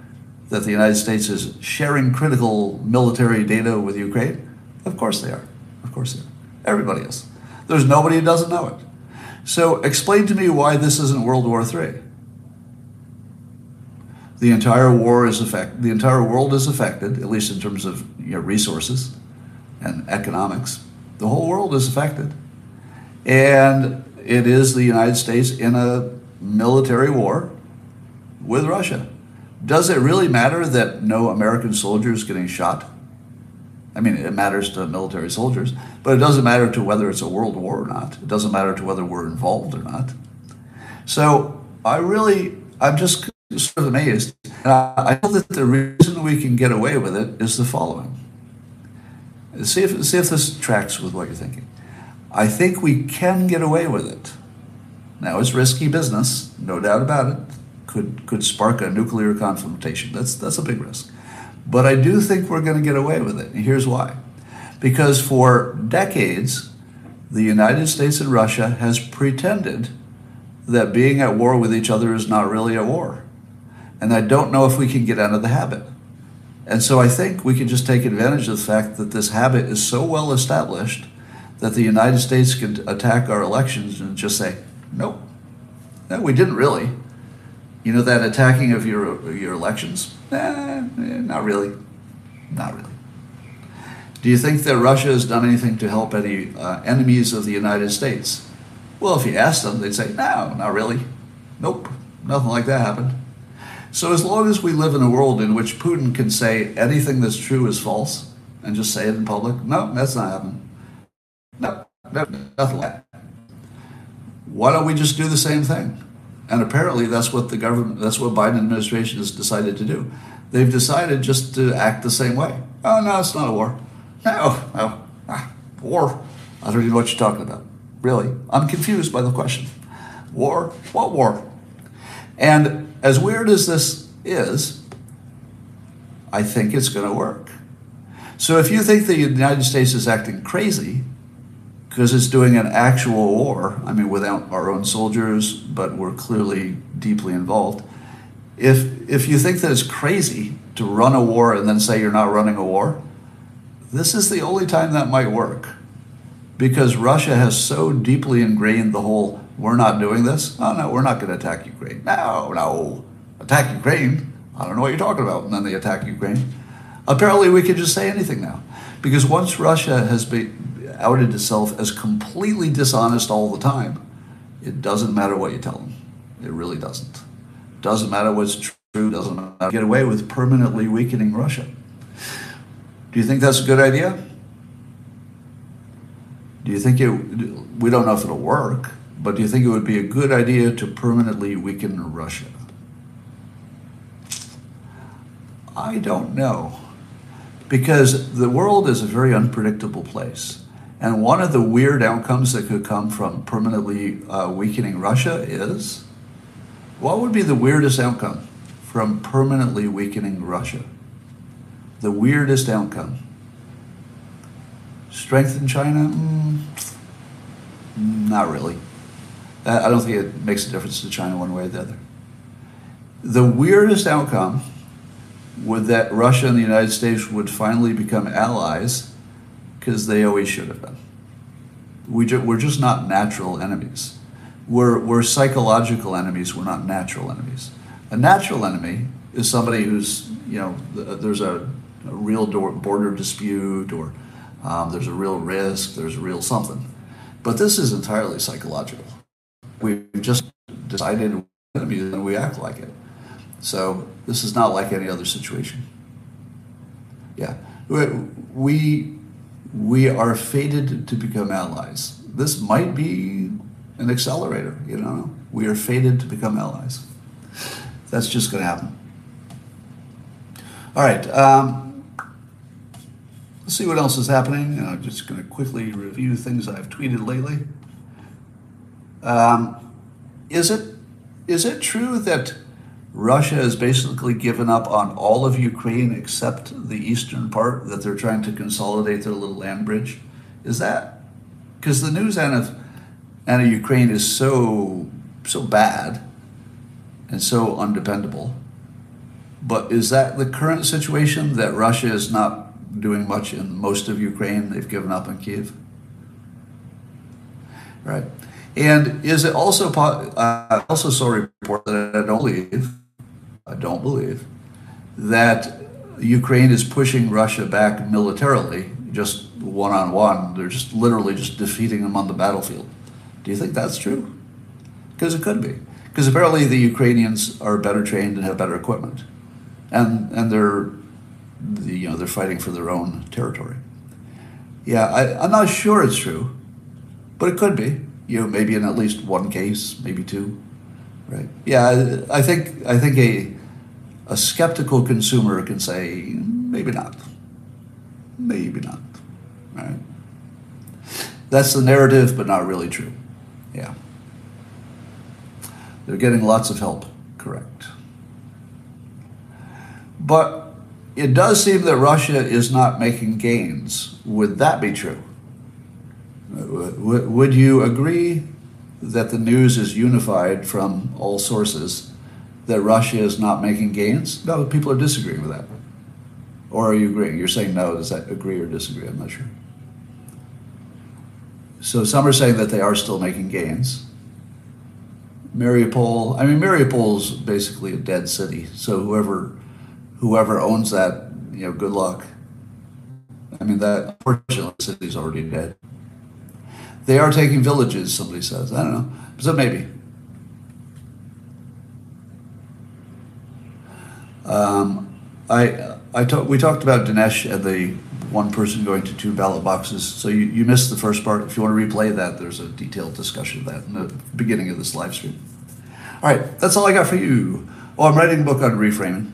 that the United States is sharing critical military data with Ukraine? Of course they are. Of course they are. Everybody is. There's nobody who doesn't know it. So explain to me why this isn't World War III. The entire war is affected. The entire world is affected, at least in terms of you know, resources and economics. The whole world is affected, and it is the United States in a military war with Russia. Does it really matter that no American soldier is getting shot? I mean, it matters to military soldiers, but it doesn't matter to whether it's a world war or not. It doesn't matter to whether we're involved or not. So I really, I'm just sort of amazed. And I know that the reason we can get away with it is the following. See if, see if this tracks with what you're thinking. I think we can get away with it. Now, it's risky business, no doubt about it. Could, could spark a nuclear confrontation. That's, that's a big risk. But I do think we're going to get away with it. And here's why. Because for decades, the United States and Russia has pretended that being at war with each other is not really a war. And I don't know if we can get out of the habit. And so I think we can just take advantage of the fact that this habit is so well established that the United States can attack our elections and just say, nope, no, we didn't really. You know that attacking of your your elections? Eh, not really, not really. Do you think that Russia has done anything to help any uh, enemies of the United States? Well, if you ask them, they'd say, no, not really. Nope, nothing like that happened. So as long as we live in a world in which Putin can say anything that's true is false and just say it in public, no, that's not happening. No, no nothing like that. Why don't we just do the same thing? And apparently that's what the government, that's what Biden administration has decided to do. They've decided just to act the same way. Oh no, it's not a war. No, no. Ah, war. I don't even know what you're talking about. Really. I'm confused by the question. War? What war? And as weird as this is, I think it's going to work. So if you think the United States is acting crazy because it's doing an actual war, I mean, without our own soldiers, but we're clearly deeply involved. If, if you think that it's crazy to run a war and then say you're not running a war, this is the only time that might work. Because Russia has so deeply ingrained the whole we're not doing this. Oh, no, we're not going to attack Ukraine. No, no. Attack Ukraine? I don't know what you're talking about. And then they attack Ukraine. Apparently, we can just say anything now. Because once Russia has been outed itself as completely dishonest all the time, it doesn't matter what you tell them. It really doesn't. Doesn't matter what's true, doesn't matter. Get away with permanently weakening Russia. Do you think that's a good idea? Do you think it, we don't know if it'll work, but do you think it would be a good idea to permanently weaken Russia? I don't know. Because the world is a very unpredictable place. And one of the weird outcomes that could come from permanently uh, weakening Russia is what would be the weirdest outcome from permanently weakening Russia? The weirdest outcome. Strengthen China? Mm, not really. I don't think it makes a difference to China one way or the other. The weirdest outcome would that Russia and the United States would finally become allies because they always should have been. We ju- we're just not natural enemies. We're, we're psychological enemies, we're not natural enemies. A natural enemy is somebody who's, you know, there's a, a real border dispute or um, there's a real risk, there's a real something. But this is entirely psychological. We've just decided we're enemies and we act like it. So this is not like any other situation. Yeah, we we are fated to become allies. This might be an accelerator. You know, we are fated to become allies. That's just going to happen. All right. Um, let's see what else is happening. I'm just going to quickly review things I've tweeted lately. Um, is it is it true that Russia has basically given up on all of Ukraine except the eastern part that they're trying to consolidate their little land bridge. Is that because the news out of, out of Ukraine is so so bad and so undependable? But is that the current situation that Russia is not doing much in most of Ukraine? They've given up on Kiev. Right. And is it also uh, also saw a report that I don't believe I don't believe, that Ukraine is pushing Russia back militarily, just one on one. They're just literally just defeating them on the battlefield. Do you think that's true? Because it could be. Because apparently the Ukrainians are better trained and have better equipment, and and they're you know they're fighting for their own territory. Yeah, I, I'm not sure it's true, but it could be. You know, maybe in at least one case, maybe two. Right. Yeah, I think I think a a skeptical consumer can say maybe not, maybe not. Right. That's the narrative, but not really true. Yeah. They're getting lots of help. Correct. But it does seem that Russia is not making gains. Would that be true? Would you agree that the news is unified from all sources that Russia is not making gains? No, people are disagreeing with that. Or are you agreeing? You're saying no. Does that agree or disagree? I'm not sure. So some are saying that they are still making gains. Mariupol, I mean, Mariupol is basically a dead city. So whoever, whoever owns that, you know, good luck. I mean, that unfortunately, city's already dead. They are taking villages, somebody says. I don't know. So maybe. Um, I, I talk, we talked about Dinesh and the one person going to two ballot boxes. So you, you missed the first part. If you want to replay that, there's a detailed discussion of that in the beginning of this live stream. All right, that's all I got for you. Oh, I'm writing a book on reframing.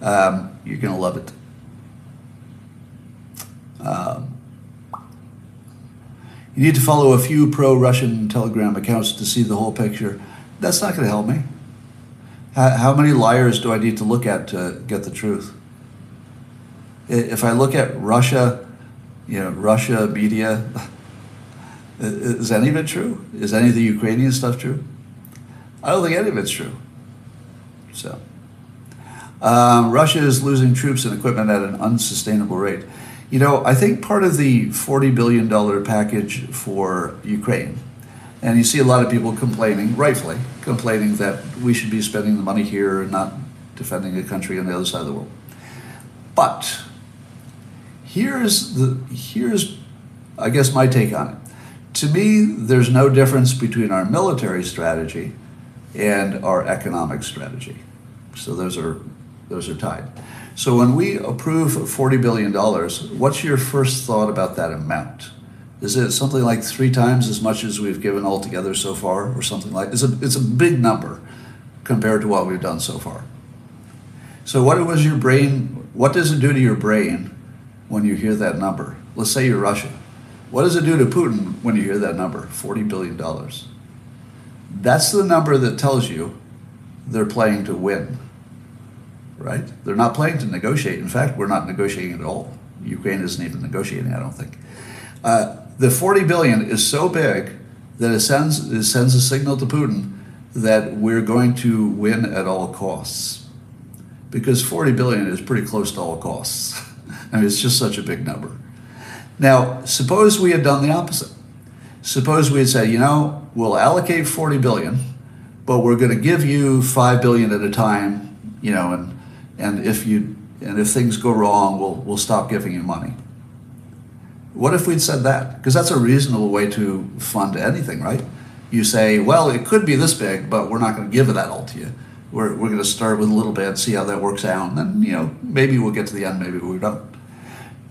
Um, you're going to love it. Um, you need to follow a few pro Russian Telegram accounts to see the whole picture. That's not going to help me. How, many liars do I need to look at to get the truth? If I look at Russia, you know, Russia media, is any of it true? Is any of the Ukrainian stuff true? I don't think any of it's true. So, um, Russia is losing troops and equipment at an unsustainable rate. You know, I think part of the $40 billion package for Ukraine, and you see a lot of people complaining, rightfully, complaining that we should be spending the money here and not defending a country on the other side of the world. But here's the here's I guess my take on it. To me, there's no difference between our military strategy and our economic strategy. So those are those are tied. So when we approve $40 billion, what's your first thought about that amount? Is it something like three times as much as we've given altogether so far, or something like? It's a it's a big number compared to what we've done so far. So what was your brain? What does it do to your brain when you hear that number? Let's say you're Russia. What does it do to Putin when you hear that number? Forty billion dollars. That's the number that tells you they're playing to win right? They're not playing to negotiate. In fact, we're not negotiating at all. Ukraine isn't even negotiating, I don't think. Uh, the 40 billion is so big that it sends, it sends a signal to Putin that we're going to win at all costs. Because 40 billion is pretty close to all costs. I mean, it's just such a big number. Now, suppose we had done the opposite. Suppose we had said, you know, we'll allocate 40 billion, but we're going to give you 5 billion at a time, you know, and and if you and if things go wrong, we'll we'll stop giving you money. What if we'd said that? Because that's a reasonable way to fund anything, right? You say, well, it could be this big, but we're not going to give it that all to you. We're, we're going to start with a little bit, see how that works out, and then you know maybe we'll get to the end, maybe we don't.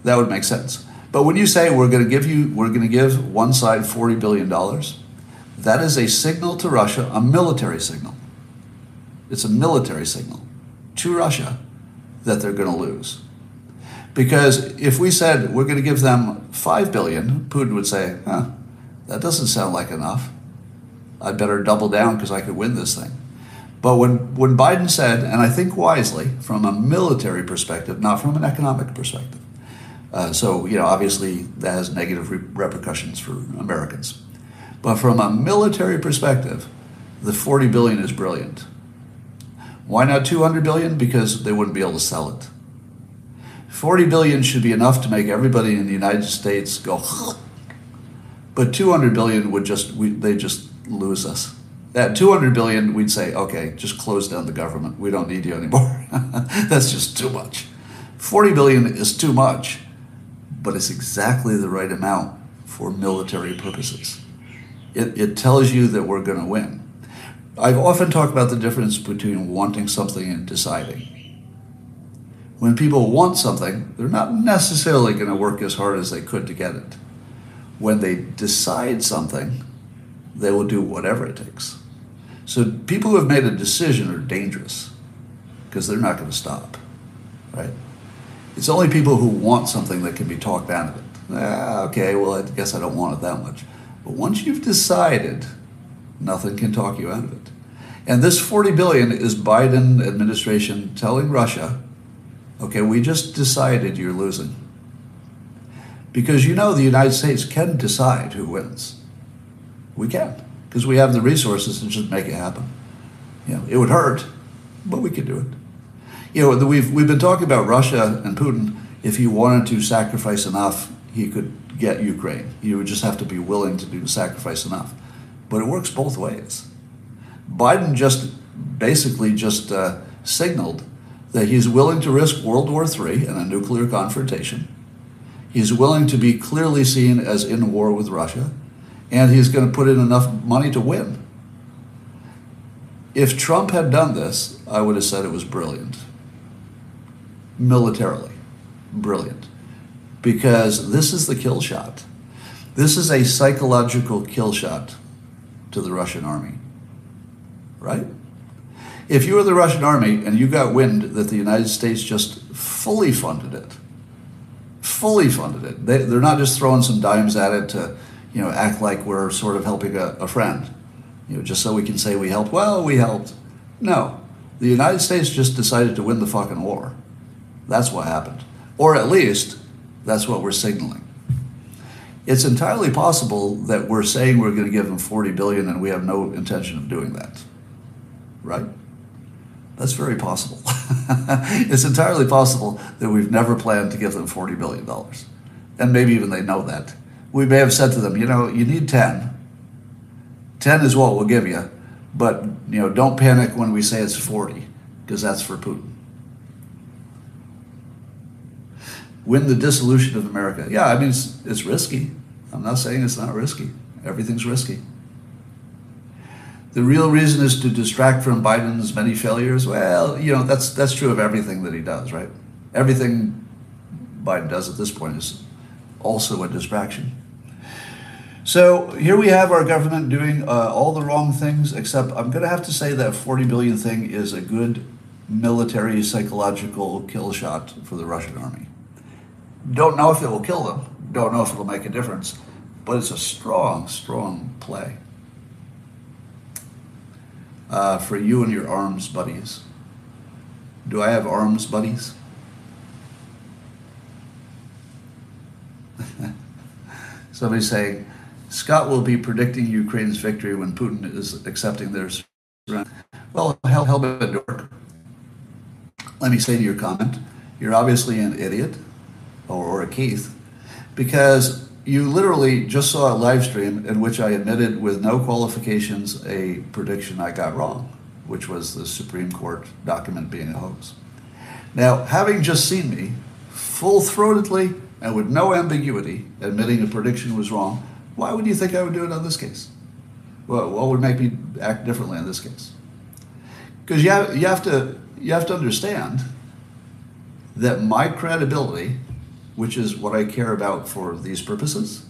That would make sense. But when you say we're going to give you, we're going to give one side forty billion dollars, that is a signal to Russia, a military signal. It's a military signal to Russia that they're going to lose. Because if we said we're going to give them 5 billion, Putin would say, huh, that doesn't sound like enough. I'd better double down because I could win this thing. But when, when Biden said, and I think wisely, from a military perspective, not from an economic perspective, uh, so, you know, obviously that has negative re- repercussions for Americans. But from a military perspective, the 40 billion is brilliant. Why not 200 billion? Because they wouldn't be able to sell it. 40 billion should be enough to make everybody in the United States go, but 200 billion would just, we, they just lose us. At 200 billion, we'd say, okay, just close down the government. We don't need you anymore. That's just too much. 40 billion is too much, but it's exactly the right amount for military purposes. It, it tells you that we're going to win. I've often talked about the difference between wanting something and deciding. When people want something, they're not necessarily going to work as hard as they could to get it. When they decide something, they will do whatever it takes. So people who have made a decision are dangerous because they're not going to stop, right? It's only people who want something that can be talked out of it. Ah, okay, well, I guess I don't want it that much. But once you've decided, nothing can talk you out of it. And this 40 billion is Biden administration telling Russia, okay, we just decided you're losing. Because you know the United States can decide who wins. We can, because we have the resources to just make it happen. You know, it would hurt, but we could do it. You know, we've, we've been talking about Russia and Putin. If he wanted to sacrifice enough, he could get Ukraine. You would just have to be willing to do sacrifice enough. But it works both ways. Biden just basically just uh, signaled that he's willing to risk World War III and a nuclear confrontation. He's willing to be clearly seen as in war with Russia, and he's going to put in enough money to win. If Trump had done this, I would have said it was brilliant. Militarily, brilliant. Because this is the kill shot. This is a psychological kill shot to the Russian army. Right? If you were the Russian army and you got wind that the United States just fully funded it, fully funded it. They, they're not just throwing some dimes at it to, you know, act like we're sort of helping a, a friend, you know, just so we can say we helped. Well, we helped. No, the United States just decided to win the fucking war. That's what happened, or at least that's what we're signaling. It's entirely possible that we're saying we're going to give them 40 billion and we have no intention of doing that. Right? That's very possible. it's entirely possible that we've never planned to give them $40 billion. And maybe even they know that. We may have said to them, you know, you need 10. 10 is what we'll give you, but you know, don't panic when we say it's 40, because that's for Putin. Win the dissolution of America. Yeah, I mean, it's, it's risky. I'm not saying it's not risky. Everything's risky. The real reason is to distract from Biden's many failures. Well, you know, that's that's true of everything that he does, right? Everything Biden does at this point is also a distraction. So here we have our government doing uh, all the wrong things, except I'm going to have to say that 40 billion thing is a good military psychological kill shot for the Russian army. Don't know if it will kill them, don't know if it'll make a difference, but it's a strong, strong play uh, for you and your arms buddies. Do I have arms buddies? Somebody saying, Scott will be predicting Ukraine's victory when Putin is accepting their surrender. Well, hell, hell, dork. Let me say to your comment, you're obviously an idiot or, or a Keith because you literally just saw a live stream in which I admitted with no qualifications a prediction I got wrong, which was the Supreme Court document being a hoax. Now, having just seen me full throatedly and with no ambiguity admitting a prediction was wrong, why would you think I would do it on this case? Well, what would make me act differently in this case? Because you have, you, have to, you have to understand that my credibility which is what I care about for these purposes,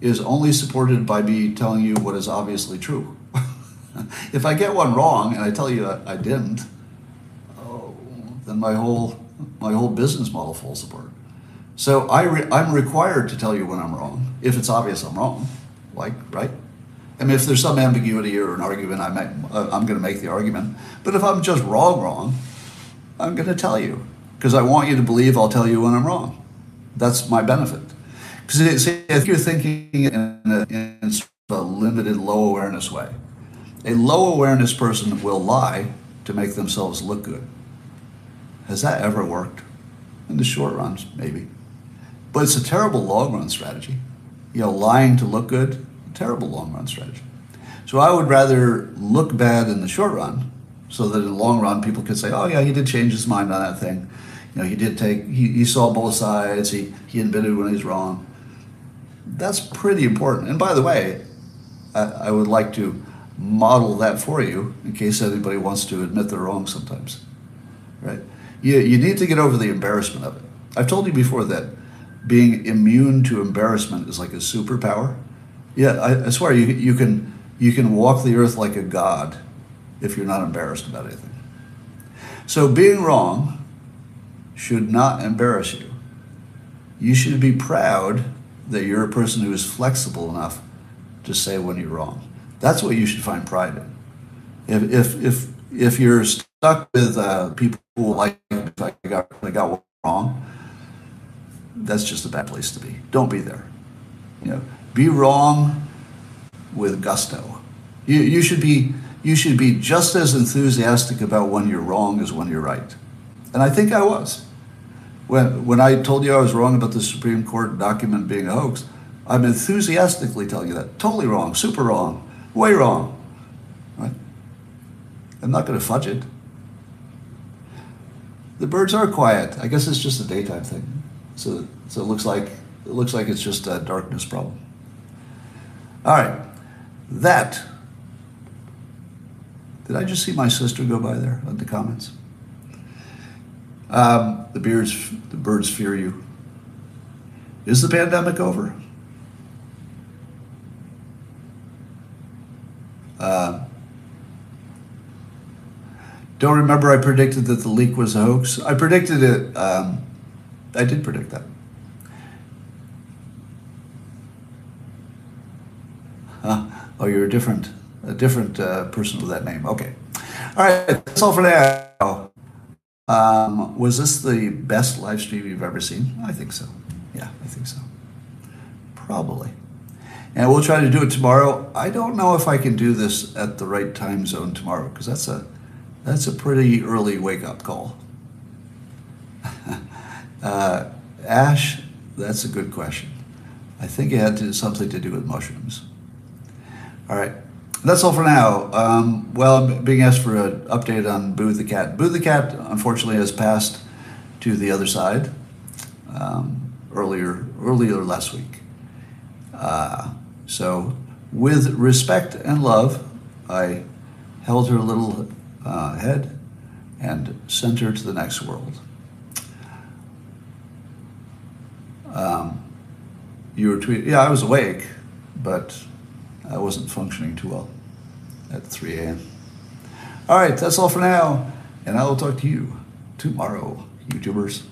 is only supported by me telling you what is obviously true. if I get one wrong and I tell you I, didn't, oh, then my whole my whole business model falls apart. So I re, I'm required to tell you when I'm wrong if it's obvious I'm wrong, like right. I mean, if there's some ambiguity or an argument, I uh, I'm going to make the argument. But if I'm just wrong, wrong, I'm going to tell you because I want you to believe I'll tell you when I'm wrong. That's my benefit. Because if you're thinking in a, in a limited low awareness way, a low awareness person will lie to make themselves look good. Has that ever worked? In the short run, maybe. But it's a terrible long run strategy. You know, lying to look good, terrible long run strategy. So I would rather look bad in the short run so that in the long run people could say, oh, yeah, he did change his mind on that thing you know, he did take, he, he saw both sides, he, he admitted when he's wrong. That's pretty important. And by the way, I, I would like to model that for you in case anybody wants to admit they're wrong sometimes, right? You, you need to get over the embarrassment of it. I've told you before that being immune to embarrassment is like a superpower. Yeah, I, I swear you, you can you can walk the earth like a god if you're not embarrassed about anything. So being wrong should not embarrass you. You should be proud that you're a person who is flexible enough to say when you're wrong. That's what you should find pride in. If if if if you're stuck with uh, people who like if I got I got wrong, that's just a bad place to be. Don't be there. You know, be wrong with gusto. You you should be you should be just as enthusiastic about when you're wrong as when you're right. And I think I was. When, when I told you I was wrong about the Supreme Court document being a hoax, I'm enthusiastically telling you that. Totally wrong, super wrong, way wrong. Right? I'm not going to fudge it. The birds are quiet. I guess it's just a daytime thing. So, so it looks like it looks like it's just a darkness problem. All right, that. Did I just see my sister go by there on the comments? Um, the beards, the birds fear you. Is the pandemic over? Uh, don't remember I predicted that the leak was a hoax. I predicted it. Um, I did predict that. Huh. Oh, you're a different, a different uh, person with that name. Okay. All right. That's all for now. Um, was this the best live stream you've ever seen? I think so. Yeah, I think so. Probably. And we'll try to do it tomorrow. I don't know if I can do this at the right time zone tomorrow because that's a that's a pretty early wake up call. uh, Ash, that's a good question. I think it had to, something to do with mushrooms. All right, that's all for now. Um, well, I'm being asked for an update on Boo the cat. Boo the cat, unfortunately, has passed to the other side um, earlier earlier last week. Uh, so, with respect and love, I held her little uh, head and sent her to the next world. Um, you were tweeting, yeah, I was awake, but I wasn't functioning too well at 3 a.m. All right, that's all for now, and I will talk to you tomorrow, YouTubers.